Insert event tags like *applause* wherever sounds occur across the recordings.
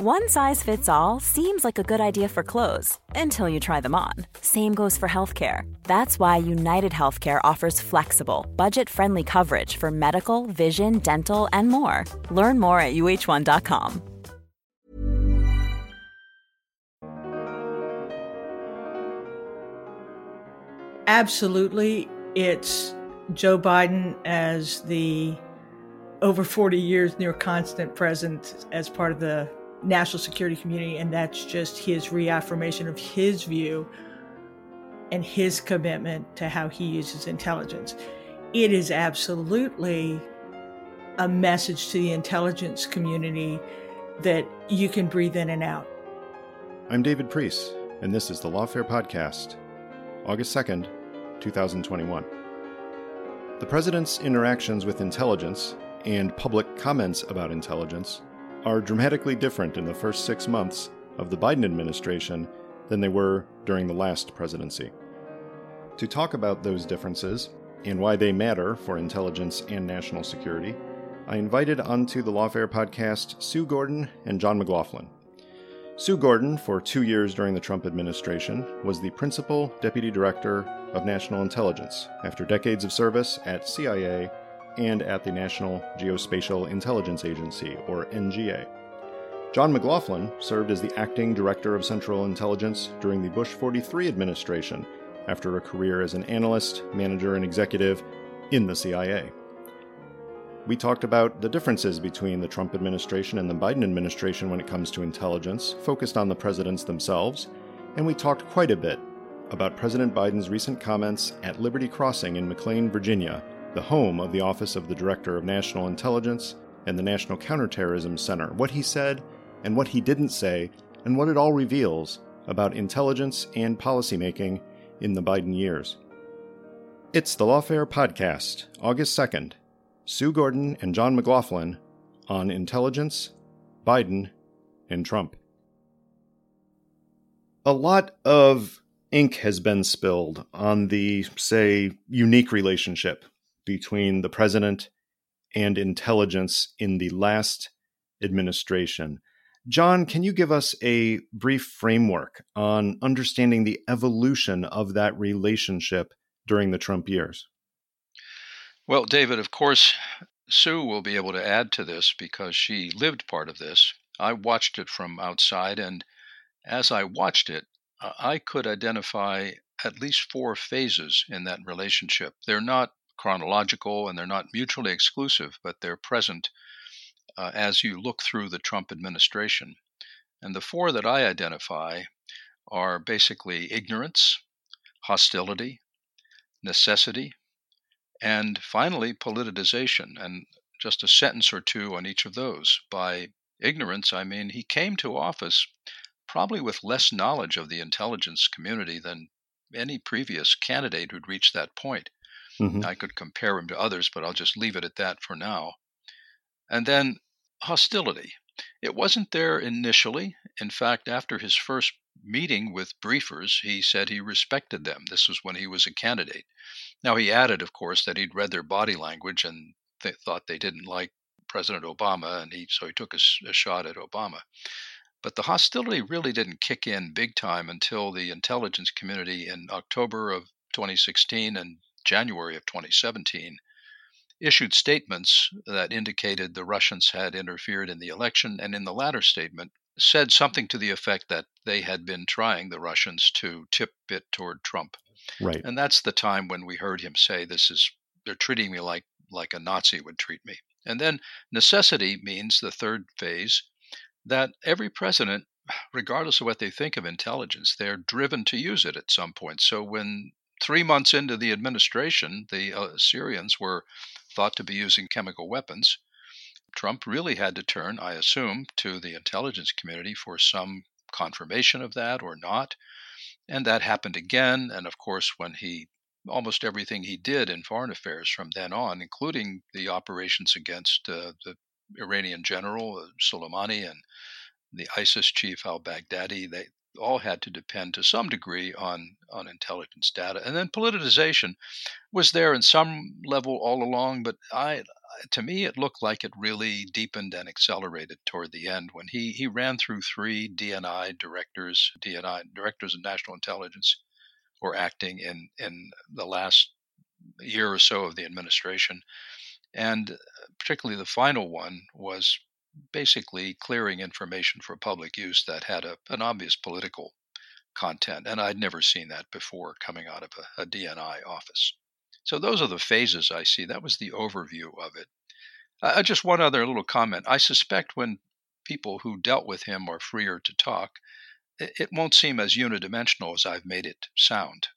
One size fits all seems like a good idea for clothes until you try them on. Same goes for healthcare. That's why United Healthcare offers flexible, budget friendly coverage for medical, vision, dental, and more. Learn more at uh1.com. Absolutely. It's Joe Biden as the over 40 years near constant present as part of the national security community, and that's just his reaffirmation of his view and his commitment to how he uses intelligence. It is absolutely a message to the intelligence community that you can breathe in and out. I'm David Priess, and this is the Lawfare Podcast, August 2nd, 2021. The President's interactions with intelligence and public comments about intelligence are dramatically different in the first six months of the Biden administration than they were during the last presidency. To talk about those differences and why they matter for intelligence and national security, I invited onto the Lawfare podcast Sue Gordon and John McLaughlin. Sue Gordon, for two years during the Trump administration, was the principal deputy director of national intelligence after decades of service at CIA and at the National Geospatial Intelligence Agency, or NGA. John McLaughlin served as the acting director of Central Intelligence during the Bush 43 administration after a career as an analyst, manager, and executive in the CIA. We talked about the differences between the Trump administration and the Biden administration when it comes to intelligence, focused on the presidents themselves, and we talked quite a bit about President Biden's recent comments at Liberty Crossing in McLean, Virginia, the home of the Office of the Director of National Intelligence and the National Counterterrorism Center, what he said and what he didn't say, and what it all reveals about intelligence and policymaking in the Biden years. It's the Lawfare Podcast, August 2nd. Sue Gordon and John McLaughlin on intelligence, Biden, and Trump. A lot of ink has been spilled on the, say, unique relationship between the president and intelligence in the last administration. John, can you give us a brief framework on understanding the evolution of that relationship during the Trump years? Well, David, of course, Sue will be able to add to this because she lived part of this. I watched it from outside, and as I watched it, I could identify at least four phases in that relationship. They're not chronological and they're not mutually exclusive, but they're present uh, as you look through the Trump administration. And the four that I identify are basically ignorance, hostility, necessity, and finally politicization. And just a sentence or two on each of those. By ignorance, I mean he came to office probably with less knowledge of the intelligence community than any previous candidate who'd reached that point. Mm-hmm. I could compare him to others, but I'll just leave it at that for now. And then hostility. It wasn't there initially. In fact, after his first meeting with briefers, he said he respected them. This was when he was a candidate. Now, he added, of course, that he'd read their body language and thought they didn't like President Obama, and he so he took a, a shot at Obama. But the hostility really didn't kick in big time until the intelligence community in October of 2016 and January of 2017, issued statements that indicated the Russians had interfered in the election, and in the latter statement, said something to the effect that they had been trying the Russians to tip it toward Trump. Right. And that's the time when we heard him say, This is, they're treating me like, like a Nazi would treat me. And then necessity means the third phase that every president, regardless of what they think of intelligence, they're driven to use it at some point. So when three months into the administration, the uh, Syrians were thought to be using chemical weapons. Trump really had to turn, I assume, to the intelligence community for some confirmation of that or not. And that happened again. And of course, when he almost everything he did in foreign affairs from then on, including the operations against uh, the Iranian general uh, Soleimani and the ISIS chief al Baghdadi, they all had to depend to some degree on, on intelligence data. And then politicization was there in some level all along, but I, to me, it looked like it really deepened and accelerated toward the end when he, he ran through three DNI directors, DNI directors of national intelligence, were acting in in the last year or so of the administration, and particularly the final one was basically clearing information for public use that had a, an obvious political content, and I'd never seen that before coming out of a, a DNI office. So those are the phases I see. That was the overview of it. Uh, just one other little comment. I suspect when people who dealt with him are freer to talk, it won't seem as unidimensional as I've made it sound.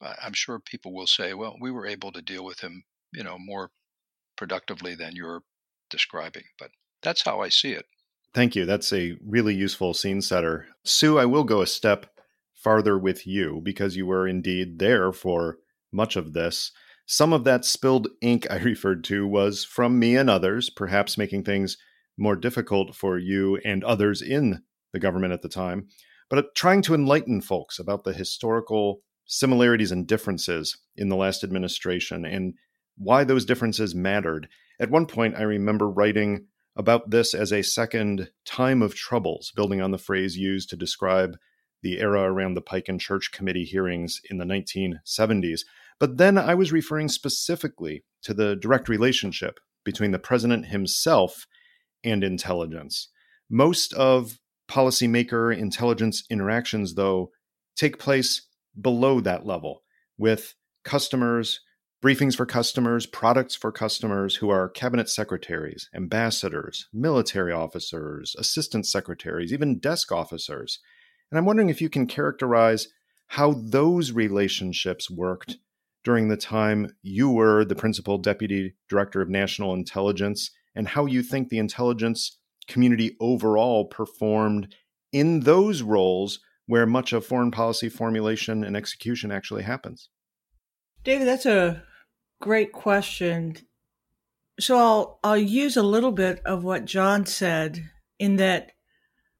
I'm sure people will say, well, we were able to deal with him, you know, more productively than you're describing. But that's how I see it. Thank you. That's a really useful scene setter. Sue, I will go a step farther with you because you were indeed there for much of this. Some of that spilled ink *laughs* I referred to was from me and others, perhaps making things more difficult for you and others in the government at the time but uh, trying to enlighten folks about the historical similarities and differences in the last administration and why those differences mattered. At one point, I remember writing about this as a second time of troubles, building on the phrase used to describe the era around the Pike and Church Committee hearings in the 1970s. But then I was referring specifically to the direct relationship between the president himself and intelligence. Most of policymaker intelligence interactions, though, take place below that level with customers, briefings for customers, products for customers who are cabinet secretaries, ambassadors, military officers, assistant secretaries, even desk officers. And I'm wondering if you can characterize how those relationships worked during the time you were the principal deputy director of national intelligence and how you think the intelligence community overall performed in those roles where much of foreign policy formulation and execution actually happens? David, that's a great question. So I'll I'll use a little bit of what John said in that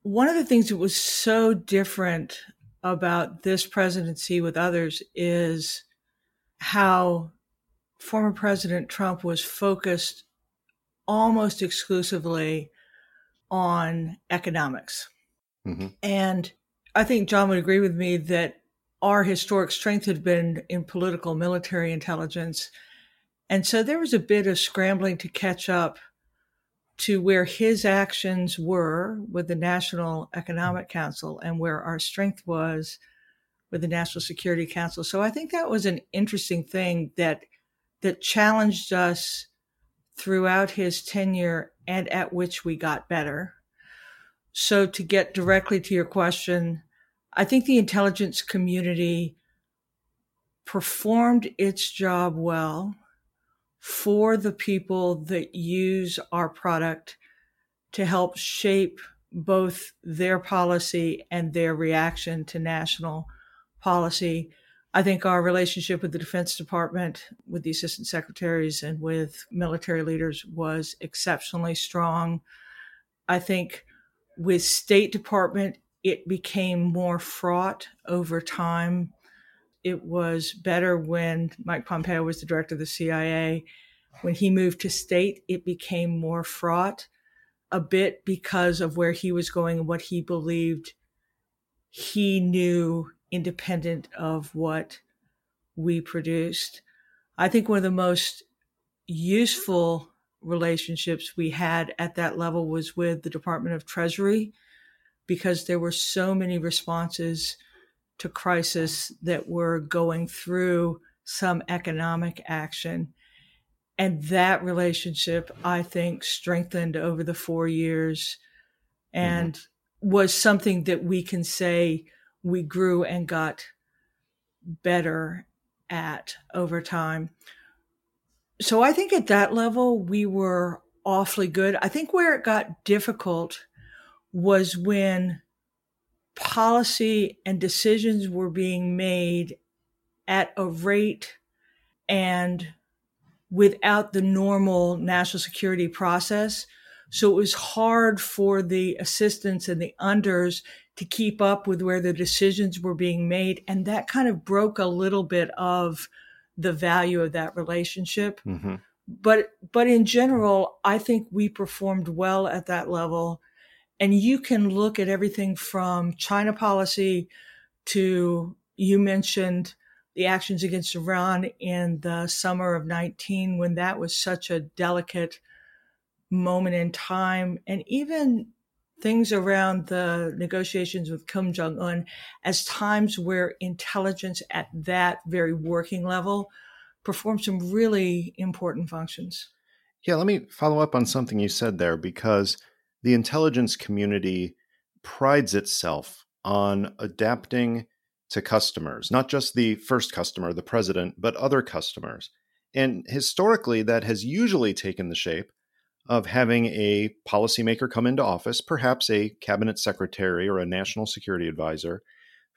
one of the things that was so different about this presidency with others is how former President Trump was focused almost exclusively on economics. Mm-hmm. And I think John would agree with me that our historic strength had been in political military intelligence. And so there was a bit of scrambling to catch up to where his actions were with the National Economic Council and where our strength was with the National Security Council. So I think that was an interesting thing that that challenged us throughout his tenure and at which we got better. So, to get directly to your question, I think the intelligence community performed its job well for the people that use our product to help shape both their policy and their reaction to national policy. I think our relationship with the Defense Department, with the assistant secretaries, and with military leaders was exceptionally strong. I think with State Department, it became more fraught over time. It was better when Mike Pompeo was the director of the CIA. When he moved to state, it became more fraught a bit because of where he was going and what he believed he knew independent of what we produced. I think one of the most useful relationships we had at that level was with the Department of Treasury because there were so many responses to crisis that were going through some economic action. And that relationship, I think, strengthened over the four years and mm-hmm. was something that we can say we grew and got better at over time. So I think at that level, we were awfully good. I think where it got difficult was when policy and decisions were being made at a rate and without the normal national security process. So it was hard for the assistants and the unders to keep up with where the decisions were being made. And that kind of broke a little bit of the value of that relationship. Mm-hmm. But, but in general, I think we performed well at that level. And you can look at everything from China policy to you mentioned the actions against Iran in the summer of 19 when that was such a delicate moment in time and even things around the negotiations with Kim Jong un as times where intelligence at that very working level performed some really important functions. Yeah, let me follow up on something you said there because the intelligence community prides itself on adapting to customers, not just the first customer, the president, but other customers. And historically, that has usually taken the shape of having a policymaker come into office, perhaps a cabinet secretary or a national security advisor,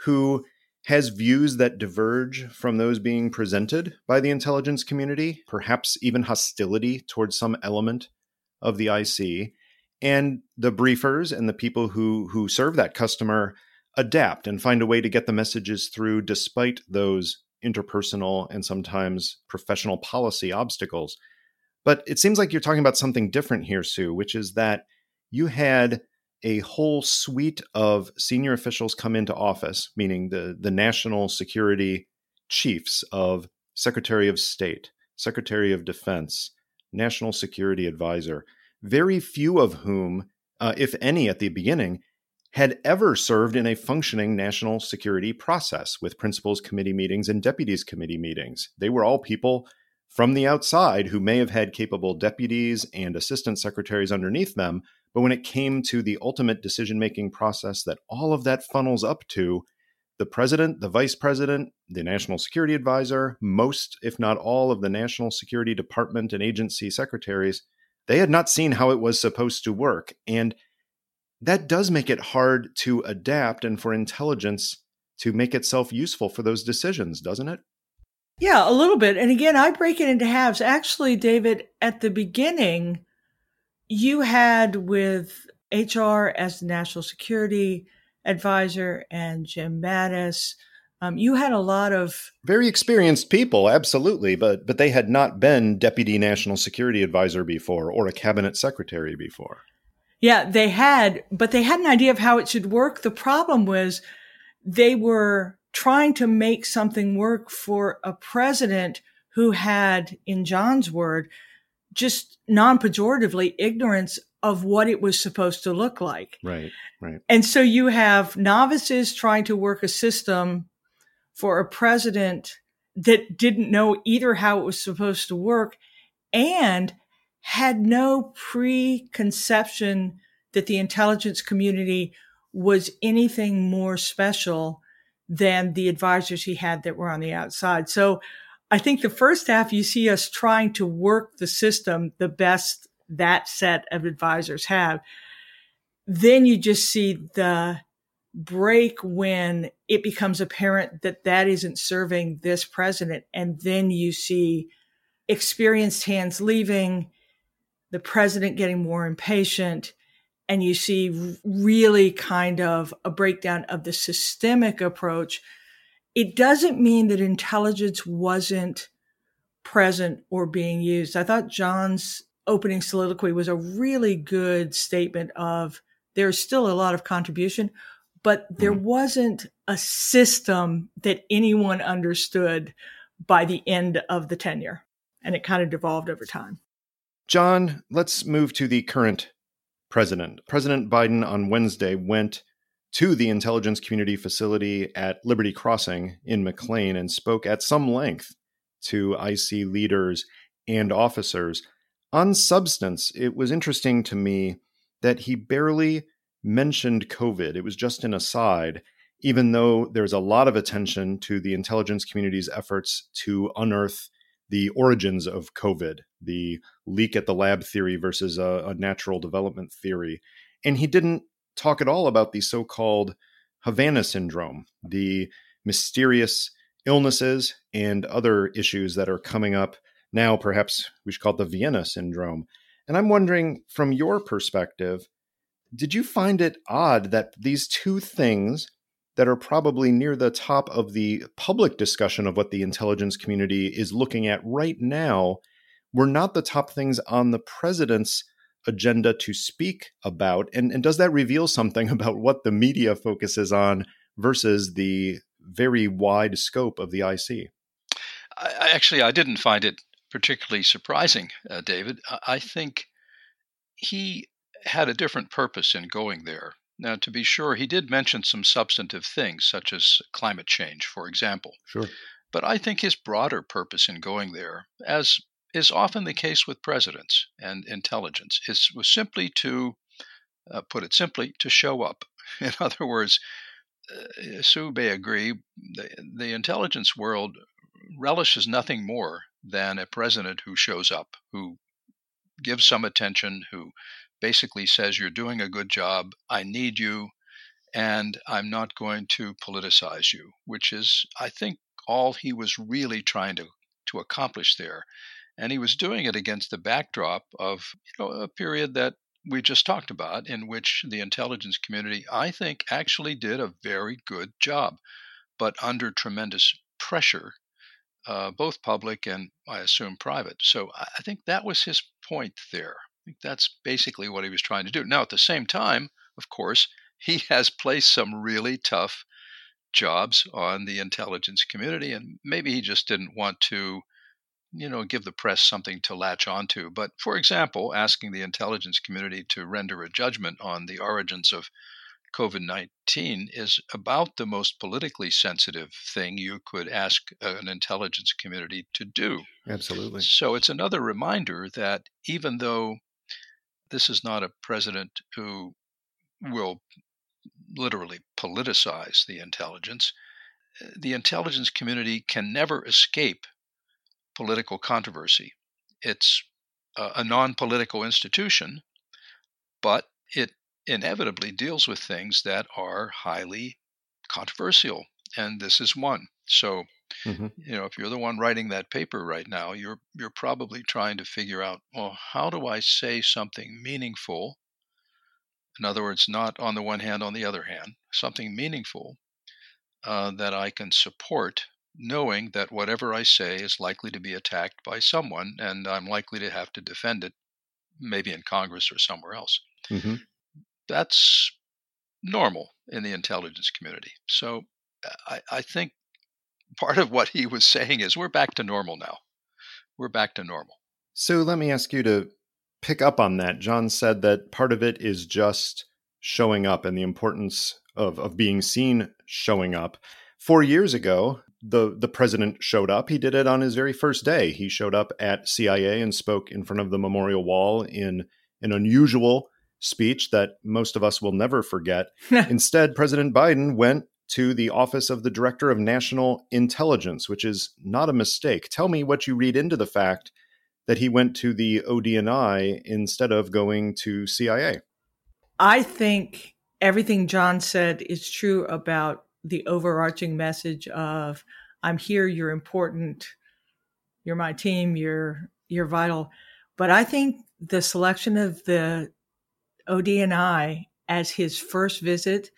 who has views that diverge from those being presented by the intelligence community, perhaps even hostility towards some element of the IC. And the briefers and the people who, who serve that customer adapt and find a way to get the messages through despite those interpersonal and sometimes professional policy obstacles. But it seems like you're talking about something different here, Sue, which is that you had a whole suite of senior officials come into office, meaning the, the national security chiefs of Secretary of State, Secretary of Defense, National Security Advisor, very few of whom, uh, if any at the beginning, had ever served in a functioning national security process with principals committee meetings and deputies committee meetings. They were all people from the outside who may have had capable deputies and assistant secretaries underneath them. But when it came to the ultimate decision making process that all of that funnels up to, the president, the vice president, the national security advisor, most, if not all, of the national security department and agency secretaries, they had not seen how it was supposed to work. And that does make it hard to adapt and for intelligence to make itself useful for those decisions, doesn't it? Yeah, a little bit. And again, I break it into halves. Actually, David, at the beginning, you had with HR as the national security advisor and Jim Mattis. Um, you had a lot of very experienced people, absolutely, but but they had not been deputy national security advisor before or a cabinet secretary before. Yeah, they had, but they had an idea of how it should work. The problem was they were trying to make something work for a president who had, in John's word, just non pejoratively ignorance of what it was supposed to look like. Right, right. And so you have novices trying to work a system for a president that didn't know either how it was supposed to work and had no preconception that the intelligence community was anything more special than the advisors he had that were on the outside. So I think the first half you see us trying to work the system the best that set of advisors have. Then you just see the break when it becomes apparent that that isn't serving this president. And then you see experienced hands leaving the president getting more impatient and you see really kind of a breakdown of the systemic approach. It doesn't mean that intelligence wasn't present or being used. I thought John's opening soliloquy was a really good statement of there's still a lot of contribution, but there mm-hmm. wasn't a system that anyone understood by the end of the tenure. And it kind of devolved over time. John, let's move to the current president. President Biden on Wednesday went to the intelligence community facility at Liberty Crossing in McLean and spoke at some length to IC leaders and officers. On substance, it was interesting to me that he barely mentioned COVID. It was just an aside, even though there's a lot of attention to the intelligence community's efforts to unearth the origins of COVID, the leak at the lab theory versus a, a natural development theory. And he didn't talk at all about the so called Havana syndrome, the mysterious illnesses and other issues that are coming up now. Perhaps we should call it the Vienna syndrome. And I'm wondering, from your perspective, did you find it odd that these two things that are probably near the top of the public discussion of what the intelligence community is looking at right now were not the top things on the president's agenda to speak about? And, and does that reveal something *laughs* about what the media focuses on versus the very wide scope of the IC? I, actually, I didn't find it particularly surprising, uh, David. I think he had a different purpose in going there. Now, to be sure, he did mention some substantive things, such as climate change, for example. Sure. But I think his broader purpose in going there, as is often the case with presidents and intelligence, is was simply to, uh, put it simply, to show up. *laughs* In other words, uh, Sue may agree, the, the intelligence world relishes nothing more than a president who shows up, who gives some attention, who basically says, You're doing a good job, I need you, and I'm not going to politicize you, which is, I think, all he was really trying to, to accomplish there. And he was doing it against the backdrop of you know, a period that we just talked about, in which the intelligence community, I think, actually did a very good job, but under tremendous pressure, uh, both public and I assume private. So I think that was his point there. I think that's basically what he was trying to do. Now, at the same time, of course, he *laughs* has placed some really tough jobs on the intelligence community, and maybe he just didn't want to you know, give the press something to latch onto. But for example, asking the intelligence community to render a judgment on the origins of COVID 19 is about the most politically sensitive thing you could ask an intelligence community to do. Absolutely. So it's another reminder that even though this is not a president who will literally politicize the intelligence, uh, the intelligence community can never escape political controversy. It's a, a non political institution, but it inevitably deals with things that are highly controversial. And this is one. So, mm-hmm. you know, if you're the one writing that paper right now, you're you're probably trying to figure out, well, how do I say something meaningful? In other words, not on the one hand, on the other hand, something meaningful uh, that I can support knowing that whatever I say is likely to be attacked by someone and I'm likely to have to defend it, maybe in Congress or somewhere else. Mm-hmm. That's normal in the intelligence community. So I, I think part of what he was saying is we're back to normal now. We're back to normal. So let me ask you to pick up on that. John said that part of it is just showing up and the importance of, of being seen showing up. Four years ago, the the president showed up. He did it on his very first day. He showed up at CIA and spoke in front of the memorial wall in an unusual speech that most of us will never forget. *laughs* Instead, President Biden went to the office of the Director of National Intelligence, which is not a mistake. Tell me what you read into the fact that he went to the ODNI instead of going to CIA. I think everything John said is true about the overarching message of I'm here, you're important, you're my team, you're you're vital. But I think the selection of the ODNI as his first visit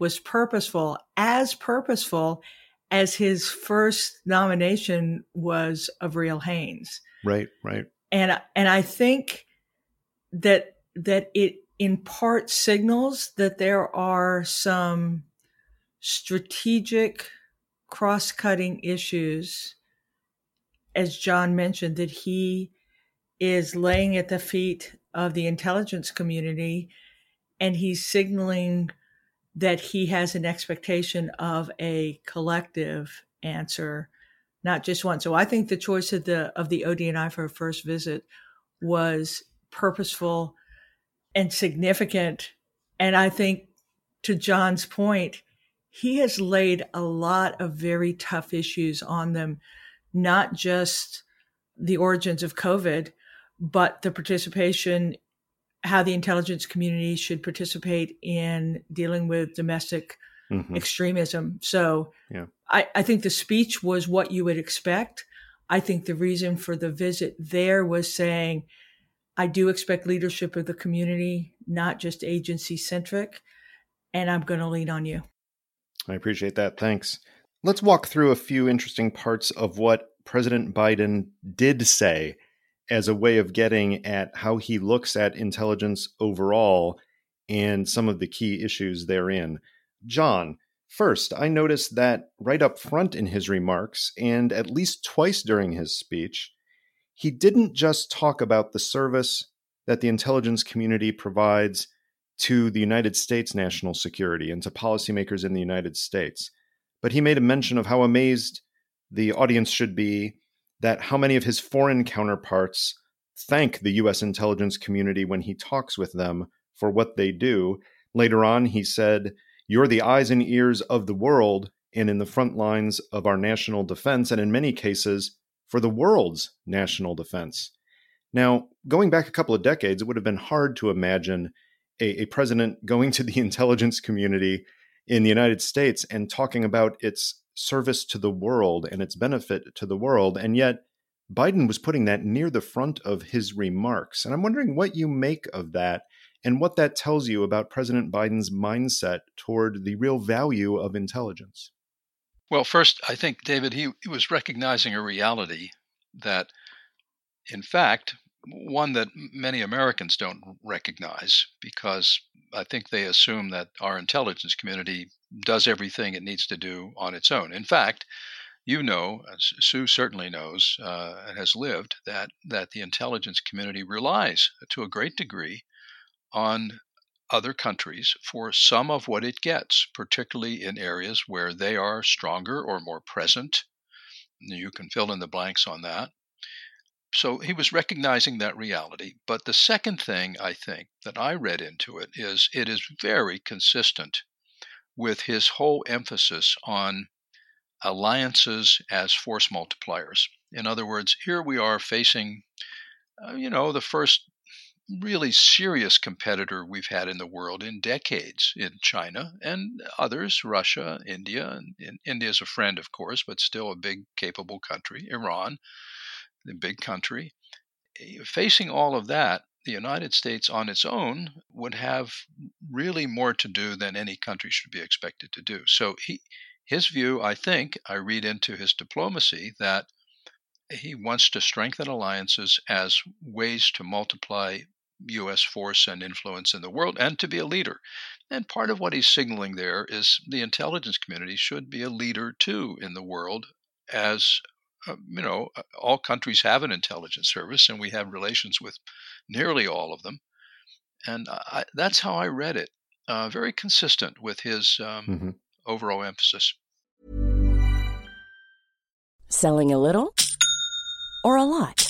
was purposeful, as purposeful as his first nomination was of Avril Haines. Right, right. And and I think that that it in part signals that there are some strategic cross cutting issues, as John mentioned, that he is laying at the feet of the intelligence community and he's signaling that he has an expectation of a collective answer not just one. So i think the choice of the of the odni for a first visit was purposeful and significant. And i think to john's point he has laid a lot of very tough issues on them, not just the origins of COVID, but the participation, how the intelligence community should participate in dealing with domestic mm-hmm. extremism. So yeah. I, I think the speech was what you would expect. I think the reason for the visit there was saying, I do expect leadership of the community, not just agency centric, and I'm going to lean on you. I appreciate that. Thanks. Let's walk through a few interesting parts of what President Biden did say as a way of getting at how he looks at intelligence overall and some of the key issues therein. John, first, I noticed that right up front in his remarks, and at least twice during his speech, he didn't just talk about the service that the intelligence community provides to the United States national security and to policymakers in the United States, but he made a mention of how amazed the audience should be that how many of his foreign counterparts thank the US intelligence community when he talks with them for what they do. Later on, he said, You're the eyes and ears of the world and in the front lines of our national defense, and in many cases, for the world's national defense. Now, going back a couple of decades, it would have been hard to imagine a, a president going to the *laughs* intelligence community in the United States and talking about its service to the world and its benefit to the world. And yet, Biden was putting that near the front of his remarks. And I'm wondering what you make of that and what that tells you about President Biden's mindset toward the real value of intelligence. Well, first, I think, David, he, he was recognizing a reality that, in fact, one that many Americans don't recognize because I think they assume that our intelligence community does everything it needs to do on its own. In fact, you know, Sue certainly knows uh, and has lived that that the intelligence community relies to a great degree on other countries for some of what it gets, particularly in areas where they are stronger or more present. You can fill in the blanks on that. So he was recognizing that reality. But the second thing I think that I read into it is it is very consistent with his whole emphasis on alliances as force multipliers. In other words, here we are facing, uh, you know, the first really serious competitor we've had in the world in decades in China and others, Russia, India. And, India is a friend, of course, but still a big, capable country, Iran, a big country. Facing all of that, the United States on its own would have really more to do than any country should be expected to do. So he, his view, I think, I read into his diplomacy that he wants to strengthen alliances as ways to multiply U.S. force and influence in the world and to be a leader. And part of what he's signaling there is the intelligence community should be a leader too in the world as uh, you know, uh, all countries have an intelligence service, and we have relations with nearly all of them. And I, that's how I read it. Uh, very consistent with his um, mm-hmm. overall emphasis. Selling a little or a lot?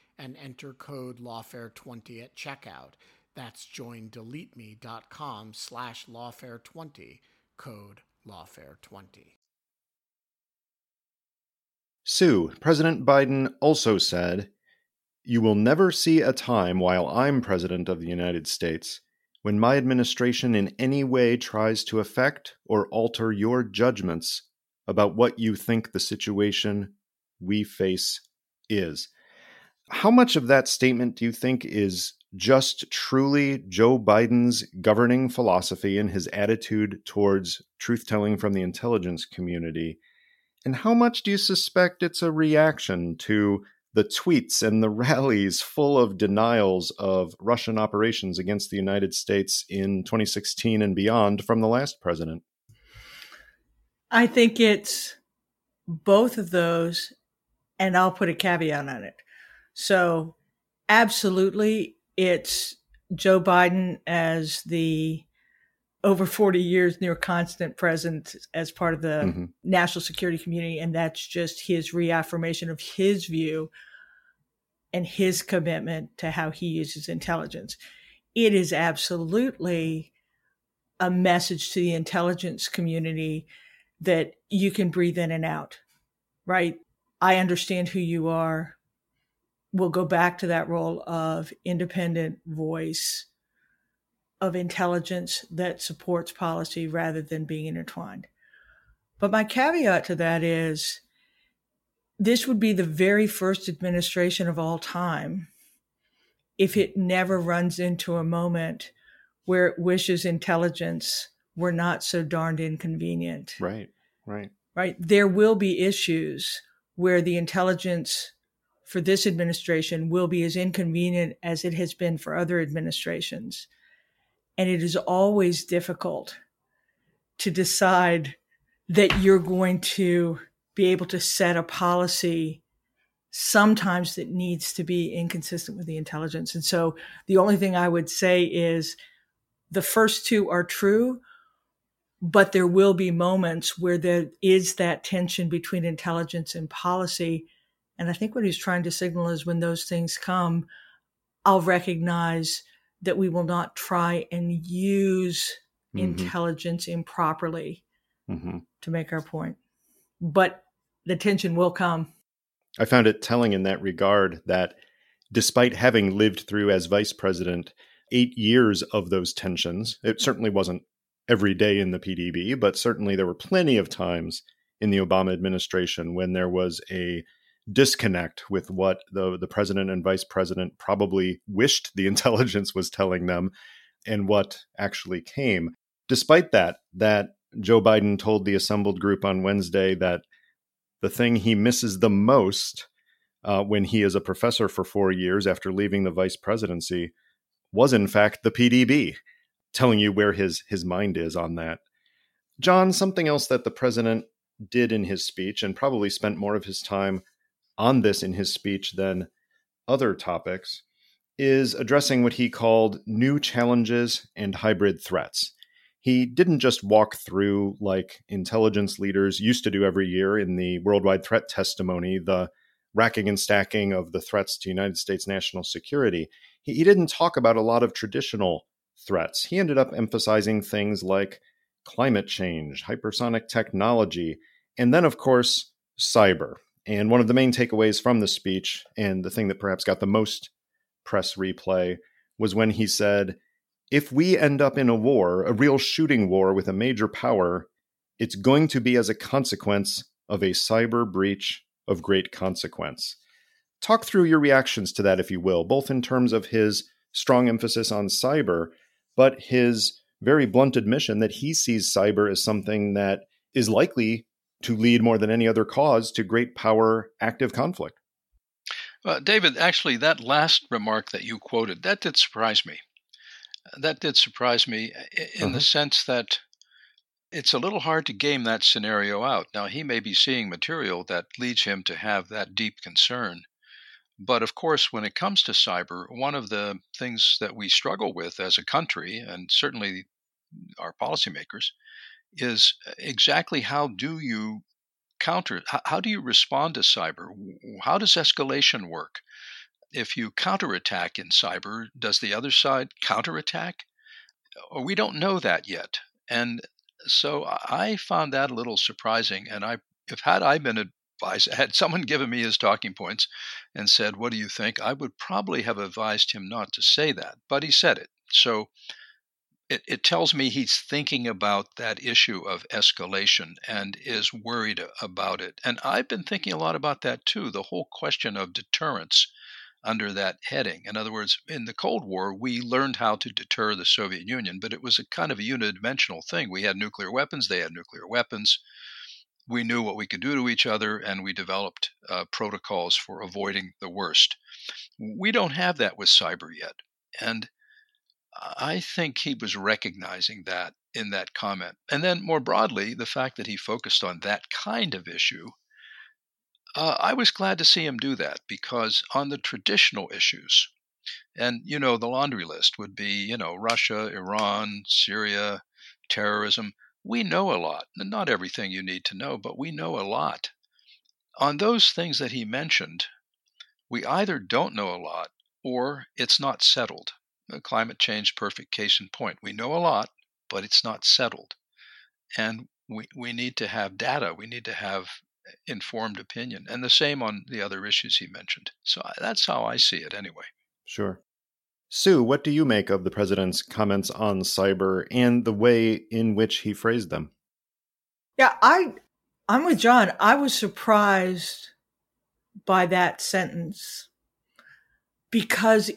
and enter code lawfare20 at checkout. That's joindeleteme.com slash lawfare20, code lawfare20. Sue, President Biden also said, You will never see a time while I'm President of the United States when my administration in any way tries to affect or alter your judgments about what you think the situation we face is. How much of that statement do you think is just truly Joe Biden's governing philosophy and his attitude towards truth telling from the intelligence community? And how much do you suspect it's a reaction to the tweets and the *laughs* rallies full of denials of Russian operations against the United States in 2016 and beyond from the last president? I think it's both of those, and I'll put a caveat on it. So, absolutely, it's Joe Biden as the over 40 years near constant present as part of the mm-hmm. national security community. And that's just his reaffirmation of his view and his commitment to how he uses intelligence. It is absolutely a message to the intelligence community that you can breathe in and out, right? I understand who you are. Will go back to that role of independent voice of intelligence that supports policy rather than being intertwined. But my caveat to that is this would be the very first administration of all time if it never runs into a moment where it wishes intelligence were not so darned inconvenient. Right, right. Right. There will be issues where the intelligence for this administration will be as inconvenient as it has been for other administrations. And it is always difficult to decide that you're going to be able to set a policy sometimes that needs to be inconsistent with the intelligence. And so the only thing I would say is the first two are true, but there will be moments where there is that tension between intelligence and policy. And I think what he's trying to signal is when those things come, I'll recognize that we will not try and use mm-hmm. intelligence improperly mm-hmm. to make our point. But the tension will come. I found it telling in that regard that despite having lived through as vice president eight years of those tensions, it certainly wasn't every day in the PDB, but certainly there were plenty of times in the Obama administration when there was a disconnect with what the, the president and vice president probably wished the *laughs* intelligence was telling them and what actually came. Despite that, that Joe Biden told the assembled group on Wednesday that the thing he misses the most uh, when he is a professor for four years after leaving the vice presidency was, in fact, the PDB, telling you where his, his mind is on that. John, something else that the president did in his speech, and probably spent more of his time on this in his speech than other topics, is addressing what he called new challenges and hybrid threats he didn't just walk through like intelligence leaders used to do every year in the worldwide threat testimony, the racking and stacking of the threats to United States national security. He, he didn't talk about a lot of traditional threats. He ended up emphasizing things like climate change, hypersonic technology, and then, of course, cyber. And one of the main takeaways from the speech, and the thing that perhaps got the most press replay, was when he said, if we end up in a war, a real shooting war with a major power, it's going to be as a consequence of a cyber breach of great consequence. Talk through your reactions to that, if you will, both in terms of his strong emphasis on cyber, but his very blunt admission that he sees cyber as something that is likely to lead more than any other cause to great power active conflict. Uh, David, actually, that last remark that you quoted, that did surprise me that did surprise me in uh-huh. the sense that it's a little hard to game that scenario out. Now, he may be seeing material that leads him to have that deep concern. But of course, when it comes to cyber, one of the things that we struggle with as a country, and certainly our policymakers, is exactly how do you counter, how, do you respond to cyber? How does escalation work? if you counterattack in cyber, does the other side counterattack? Uh, we don't know that yet. And so I found that a little surprising. And I, if had I been advised, *laughs* had someone given me his talking points and said, "What do you think?" I would probably have advised him not to say that. But he said it, so it, it tells me he's thinking about that issue of escalation and is worried about it. And I've been thinking a lot about that too. The whole question of deterrence under that heading. In other words, in the Cold War, we learned how to deter the Soviet Union, but it was a kind of a unidimensional thing. We had nuclear weapons, they had nuclear weapons. We knew what we could do to each other, and we developed uh, protocols for avoiding the worst. We don't have that with cyber yet. And I think he was recognizing that in that comment. And then more broadly, the fact that he focused on that kind of issue uh, I was glad to see him do that because on the traditional issues, and you know, the laundry list would be, you know, Russia, Iran, Syria, terrorism. We know a lot. Not everything you need to know, but we know a lot. On those things that he mentioned, we either don't know a lot or it's not settled. Climate change, perfect case in point. We know a lot, but it's not settled. And we, we need to have data. We need to have informed opinion. And the same on the other issues he mentioned. So uh, that's how I see it anyway. Sure. Sue, what do you make of the president's comments on cyber and the way in which he phrased them? Yeah, I I'm with John. I was surprised by that sentence because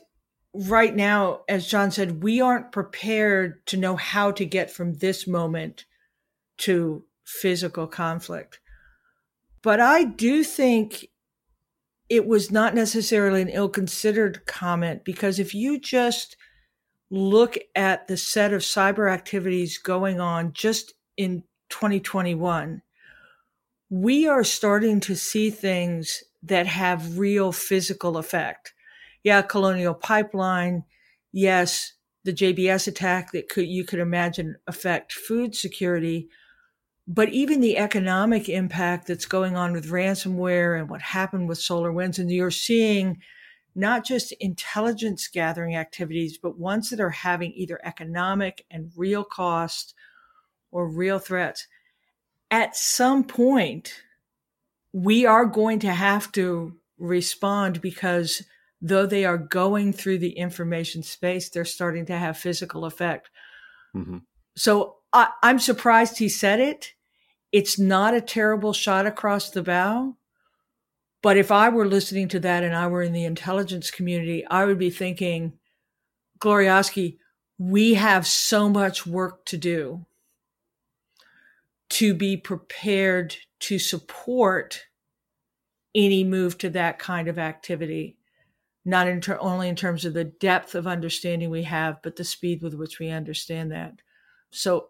right now, as John said, we aren't prepared to know how to get from this moment to physical conflict. But I do think it was not necessarily an ill considered comment because if you just look at the set of cyber activities going on just in 2021, we are starting to see things that have real physical effect yeah, Colonial Pipeline, yes, the JBS attack that could you could imagine affect food security, but even the economic impact that's going on with ransomware and what happened with Solar Winds, and you're seeing not just intelligence gathering activities, but ones that are having either economic and real cost or real threats. At some point, we are going to have to respond because though they are going through the information space, they're starting to have physical effect. Mm-hmm. So I, I'm surprised he said it. It's not a terrible shot across the bow. But if I were listening to that and I were in the intelligence community, I would be thinking, Glorioski, we have so much work to do to be prepared to support any move to that kind of activity not in ter- only in terms of the depth of understanding we have, but the speed with which we understand that. So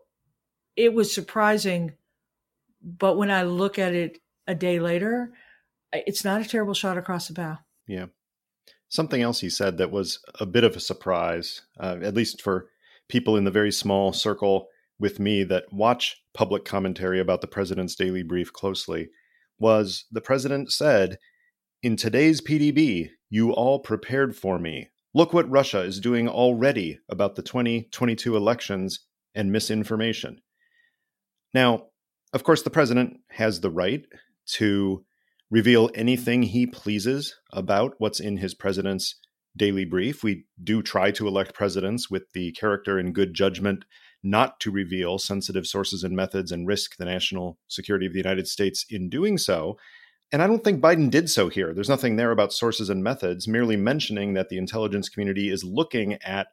it was surprising, but when I look at it a day later, it's not a terrible shot across the bow. Yeah. Something else he said that was a bit of a surprise, uh, at least for people in the very small circle with me that watch public commentary about the president's daily brief closely, was the president said, In today's PDB, you all prepared for me. Look what Russia is doing already about the 2022 elections and misinformation. Now, of course, the president has the right to reveal anything he pleases about what's in his president's daily brief. We do try to elect presidents with the character and good judgment not to reveal sensitive sources and methods and risk the national security of the United States in doing so. And I don't think Biden did so here. There's nothing there about sources and methods, merely mentioning that the intelligence community is looking at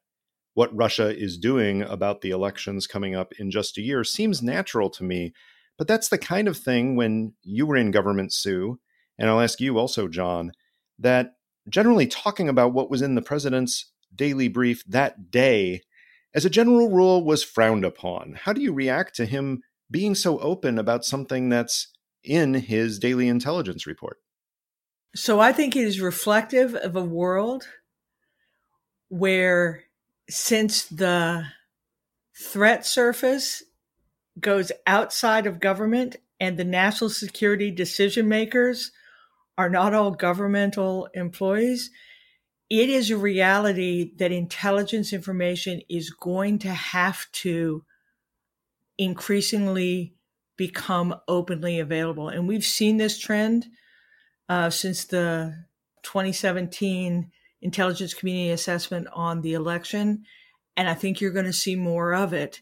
what Russia is doing about the elections coming up in just a year seems natural to me. But that's the kind of thing when you were in government, Sue, and I'll ask you also, John, that generally talking about what was in the president's daily brief that day, as a general rule, was frowned upon. How do you react to him being so open about something that's in his daily intelligence report. So I think it is reflective of a world where, since the threat surface goes outside of government and the national security decision makers are not all governmental employees, it is a reality that intelligence information is going to have to increasingly become openly available. And we've seen this trend uh, since the 2017 intelligence community assessment on the election. And I think you're going to see more of it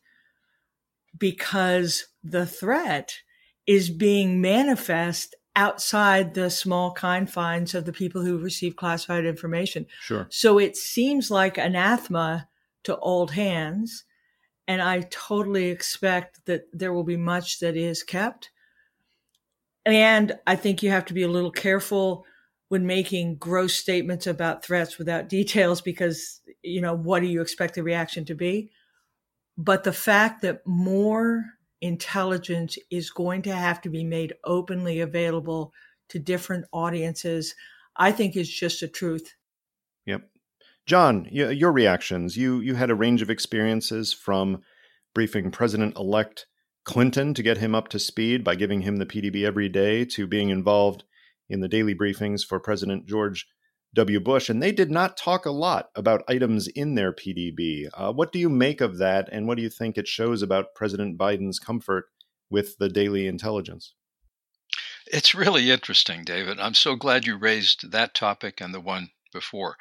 because the threat is being manifest outside the small confines of the people who receive classified information. Sure. So it seems like anathema to old hands and I totally expect that there will be much that is kept. And I think you have to be a little careful when making gross statements about threats without *laughs* details because, you know, what do you expect the reaction to be? But the fact that more intelligence is going to have to be made openly available to different audiences, I think is just a truth. John, your reactions. You you had a range of experiences from briefing President-elect Clinton to get him up to speed by giving him the PDB every day to being involved in the daily briefings for President George W. Bush, and they did not talk a lot about items in their PDB. Uh, what do you make of that, and what do you think it shows about President Biden's comfort with the daily intelligence? It's really interesting, David. I'm so glad you raised that topic and the one before.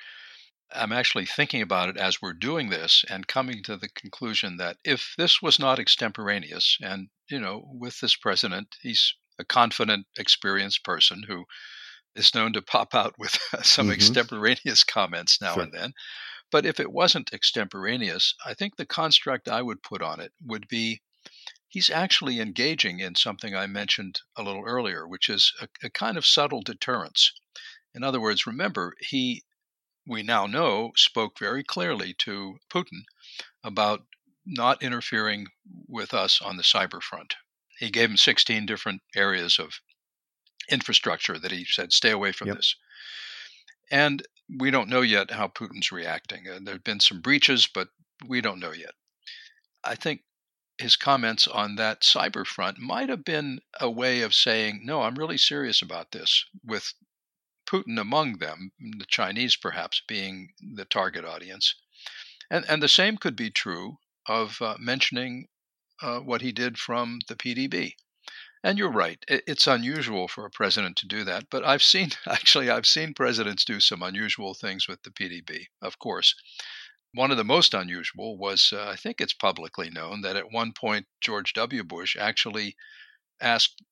I'm actually thinking about it as we're doing this and coming to the conclusion that if this was not extemporaneous, and, you know, with this president, he's a confident, experienced person who is known to pop out with *laughs* some mm-hmm. extemporaneous comments now sure. and then. But if it wasn't extemporaneous, I think the construct I would put on it would be he's actually engaging in something I mentioned a little earlier, which is a, a kind of subtle deterrence. In other words, remember, he we now know, spoke very clearly to Putin about not interfering with us on the cyber front. He gave him 16 different areas of infrastructure that he said, stay away from yep. this. And we don't know yet how Putin's reacting. Uh, there have been some breaches, but we don't know yet. I think his comments on that cyber front might have been a way of saying, no, I'm really serious about this with Putin among them, the Chinese perhaps being the target audience. And, and the same could be true of uh, mentioning uh, what he did from the PDB. And you're right, it's unusual for a president to do that, but I've seen, *laughs* actually, I've seen presidents do some unusual things with the PDB, of course. One of the most unusual was, uh, I think it's publicly known, that at one point George W. Bush actually asked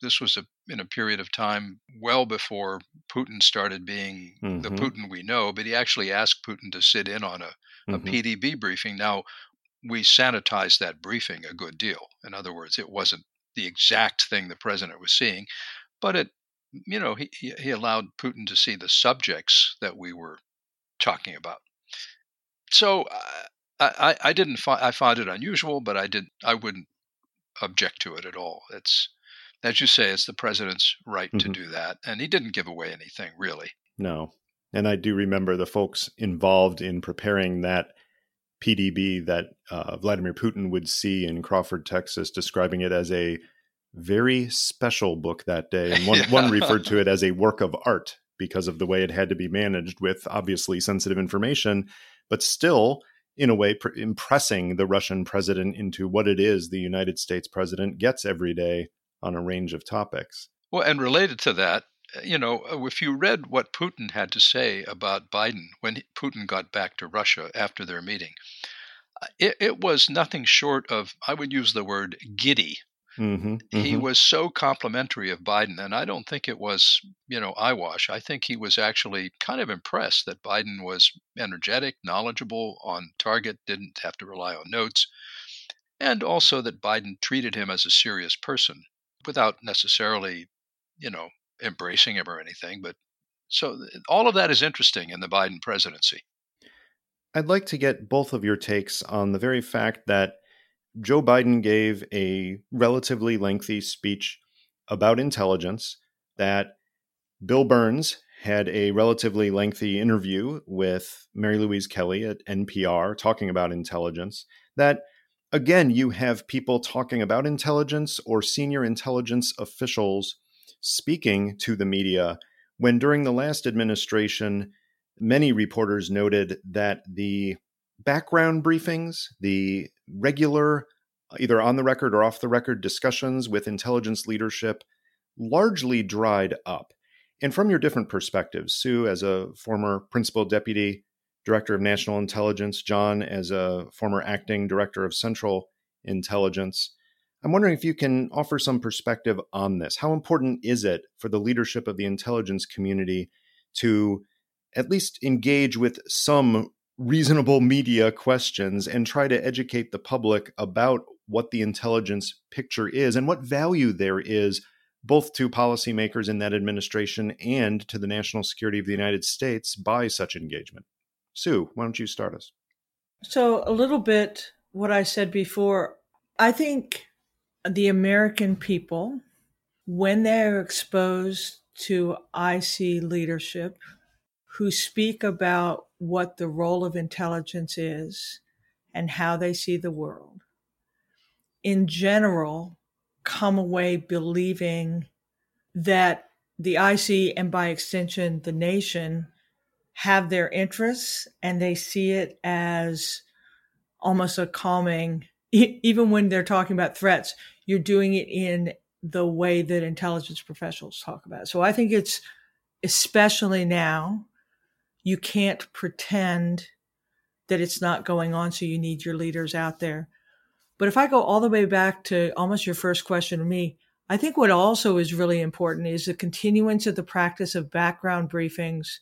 this was a, in a period of time well before Putin started being mm-hmm. the Putin we know, but he actually asked Putin to sit in on a, a mm-hmm. PDB briefing. Now, we sanitized that briefing a good deal. In other words, it wasn't the exact thing the president was seeing, but it, you know, he, he allowed Putin to see the subjects that we were talking about. So uh, I, I didn't find I found it unusual, but I did I wouldn't object to it at all. It's as you say, it's the president's right mm-hmm. to do that, and he didn't give away anything really. No, and I do remember the folks involved in preparing that PDB that uh, Vladimir Putin would see in Crawford, Texas, describing it as a very special book that day, and *laughs* one, yeah. one referred to it as a work of art because of the way it had to be managed with obviously sensitive information, but still in a way pr- impressing the Russian president into what it is the United States president gets every day on a range of topics. Well, and related to that, uh, you know, uh, if you read what Putin had to say about Biden when Putin got back to Russia after their meeting, uh, it, it was nothing short of, I would use the word giddy. Mm-hmm, mm-hmm. He was so complimentary of Biden, and I don't think it was, you know, eyewash. I think he was actually kind of impressed that Biden was energetic, knowledgeable, on target, didn't have to rely on notes, and also that Biden treated him as a serious person without necessarily, you know, embracing him or anything. But so all of that is interesting in the Biden presidency. I'd like to get both of your takes on the very fact that Joe Biden gave a relatively lengthy speech about intelligence, that Bill Burns had a relatively lengthy interview with Mary Louise Kelly at NPR talking about intelligence, that again, you have people talking about intelligence or senior intelligence officials speaking to the media when during the last administration, many reporters noted that the background briefings, the regular, uh, either on the record or off the record discussions with intelligence leadership largely dried up. And from your different perspectives, Sue, as a former principal deputy director of national intelligence, John, as a former acting director of central intelligence. I'm wondering if you can offer some perspective on this. How important is it for the leadership of the intelligence community to at least engage with some reasonable media questions and try to educate the public about what the intelligence picture is and what value there is both to policymakers in that administration and to the national security of the United States by such engagement? Sue, why don't you start us? So, a little bit what I said before. I think the American people, when they're exposed to IC leadership who speak about what the role of intelligence is and how they see the world, in general, come away believing that the IC and by extension the nation have their interests and they see it as almost a calming even when they're talking about threats you're doing it in the way that intelligence professionals talk about it. So I think it's especially now, you can't pretend that it's not going on. So you need your leaders out there. But if I go all the way back to almost your first question to me, I think what also is really important is the continuance of the practice of background briefings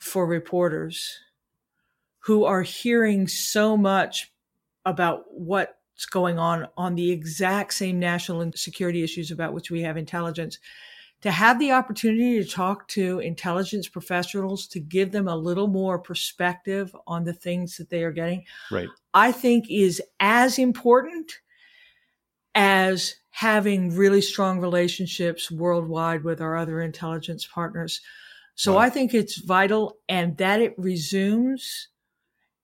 for reporters who are hearing so much about what's going on on the exact same national security issues about which we have intelligence to have the opportunity to talk to intelligence professionals to give them a little more perspective on the things that they are getting right. I think is as important as having really strong relationships worldwide with our other intelligence partners. So wow. i think it's vital and that it resumes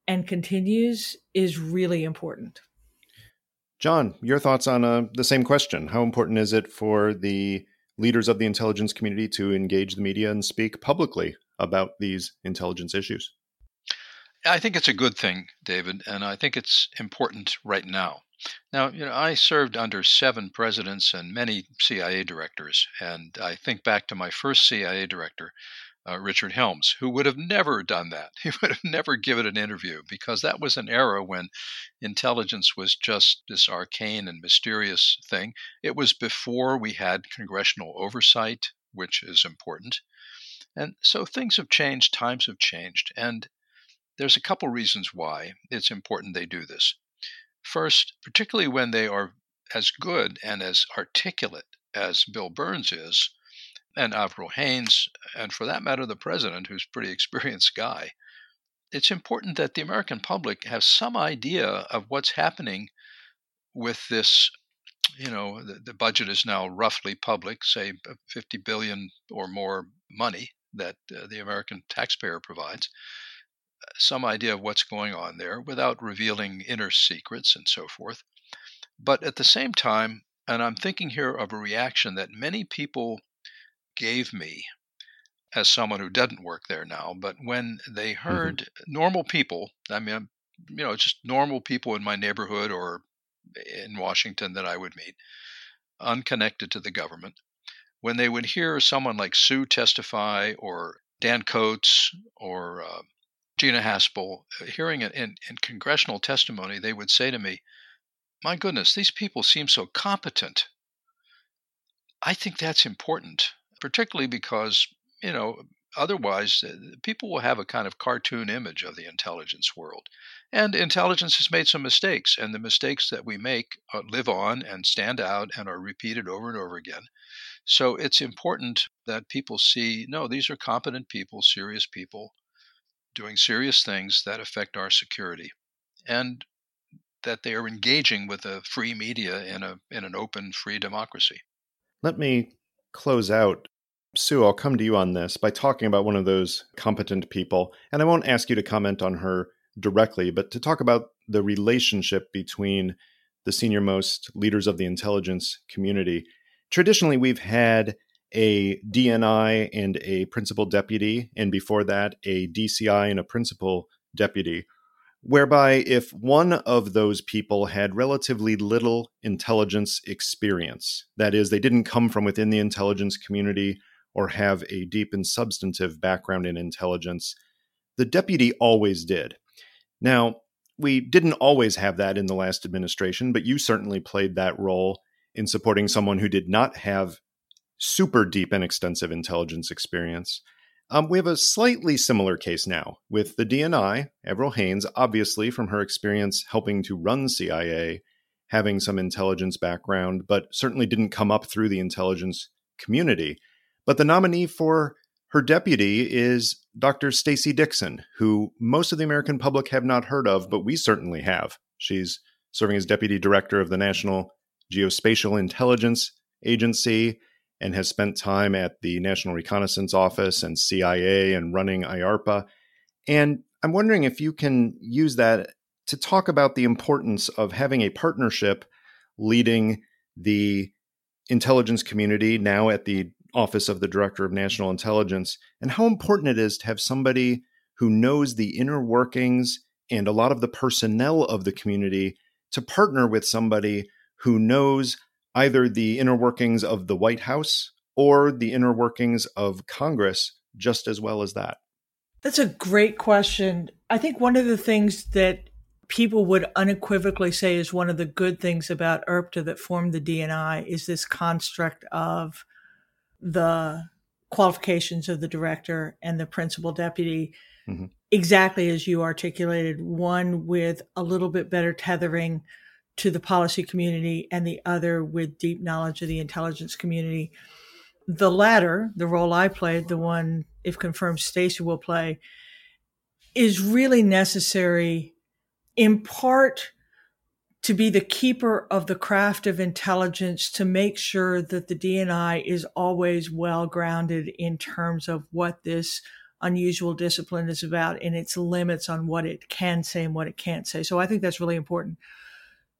and continues is really important. John your thoughts on uh, the same question. How important is it for the leaders of the intelligence community to engage the media and speak publicly about these intelligence issues? I think it's a good thing, David, and I think it's important right now. Now, you know, I served under seven presidents and many CIA directors, and I think back to my first CIA director, uh, Richard Helms, who would have never done that. *laughs* He would have never given an interview because that was an era when intelligence was just this arcane and mysterious thing. It was before we had congressional oversight, which is important. And so things have changed, times have changed, and there's a couple reasons why it's important they do this. First, particularly when they are as good and as articulate as Bill Burns is, and Avril Haines, and for that matter, the president, who's a pretty *laughs* experienced guy, it's important that the American public have some idea of what's happening with this. You know, the, the budget is now roughly public, say 50 billion or more money that uh, the American taxpayer provides. Some idea of what's going on there without revealing inner secrets and so forth. But at the same time, and I'm thinking here of a reaction that many people gave me as someone who doesn't work there now, but when they mm-hmm. heard mm-hmm. normal people, I mean, you know, just normal people in my neighborhood or in Washington that I would meet, unconnected to the government, when they would hear someone like Sue testify or Dan Coats or uh, Gina Haspel, uh, hearing it in, in congressional testimony, they would say to me, My goodness, these people seem so competent. I think that's important particularly because, you know, otherwise uh, people will have a kind of cartoon image of the intelligence world. And intelligence has made some mistakes, and the mistakes that we make uh, live on and stand out and are repeated over and over again. So it's important that people see no, these are competent people, serious people doing serious things that affect our security. And that they are engaging with a free media in a in an open free democracy. Let me close out, Sue, I'll come to you on this by talking about one of those competent people. And I won't ask you to comment on her directly, but to talk about the relationship between the senior most leaders of the intelligence community. Traditionally, we've had a DNI and a principal deputy, and before that, a DCI and a principal deputy whereby if one of those people had relatively little intelligence experience, that is, they didn't come from within the intelligence community or have a deep and substantive background in intelligence, the deputy always did. Now, we didn't always have that in the last administration, but you certainly played that role in supporting someone who did not have super deep and extensive intelligence experience. Um, we have a slightly similar case now with the DNI, Avril Haines, obviously from her experience helping to run CIA, having some intelligence background, but certainly didn't come up through the intelligence community. But the nominee for her deputy is Dr. Stacey Dixon, who most of the American public have not heard of, but we certainly have. She's serving as deputy director of the National Geospatial Intelligence Agency and has spent time at the National Reconnaissance Office and CIA and running IARPA. And I'm wondering if you can use that to talk about the importance of having a partnership leading the intelligence community now at the Office of the Director of National Intelligence and how important it is to have somebody who knows the inner workings and a lot of the personnel of the community to partner with somebody who knows either the inner workings of the White House or the inner workings of Congress just as well as that? That's a great question. I think one of the things that people would unequivocally say is one of the good things about IRTPA that formed the DNI is this construct of the qualifications of the director and the principal deputy, mm-hmm. exactly as you articulated, one with a little bit better tethering to the policy community and the other with deep knowledge of the intelligence community. The latter, the role I played, the one, if confirmed, Stacey will play, is really necessary in part to be the keeper of the craft of intelligence to make sure that the DNI is always well grounded in terms of what this unusual discipline is about and its limits on what it can say and what it can't say. So I think that's really important.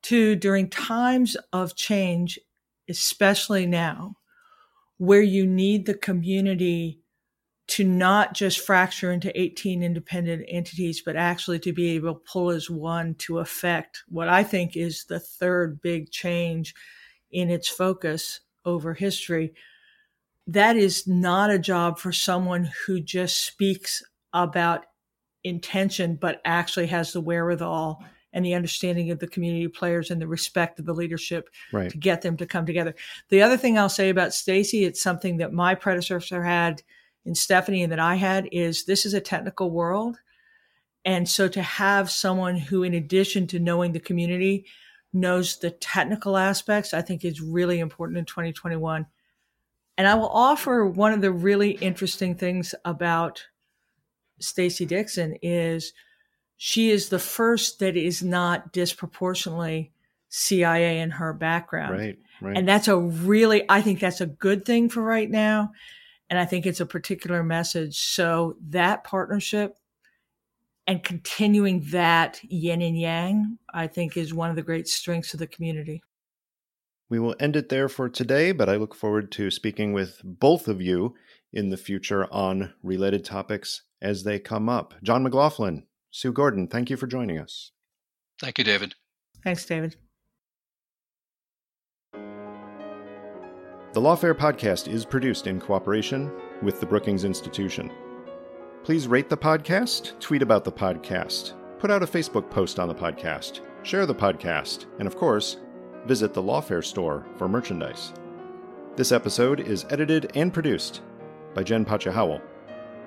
Two, during times of change, especially now, where you need the community to not just fracture into 18 independent entities, but actually to be able to pull as one to affect what I think is the third big change in its focus over history. That is not a job for someone who just speaks about intention, but actually has the wherewithal and the understanding of the community players and the respect of the leadership right. to get them to come together. The other thing I'll say about Stacey, it's something that my predecessor had in Stephanie and that I had is this is a technical world. And so to have someone who, in addition to knowing the community, knows the technical aspects, I think is really important in 2021. And I will offer one of the really interesting things about Stacey Dixon is she is the first that is not disproportionately CIA in her background. Right, right. And that's a really, I think that's a good thing for right now. And I think it's a particular message. So that partnership and continuing that yin and yang, I think is one of the great strengths of the community. We will end it there for today, but I look forward to speaking with both of you in the future on related topics as they come up. John McLaughlin, Sue Gordon, thank you for joining us. Thank you, David. Thanks, David. The Lawfare podcast is produced in cooperation with the Brookings Institution. Please rate the podcast, tweet about the podcast, put out a Facebook post on the podcast, share the podcast, and of course, visit the Lawfare store for merchandise. This episode is edited and produced by Jen Patja Howell.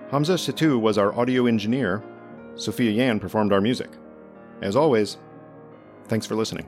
Hamza Situ was our audio engineer. Sophia Yan performed our music. As always, thanks for listening.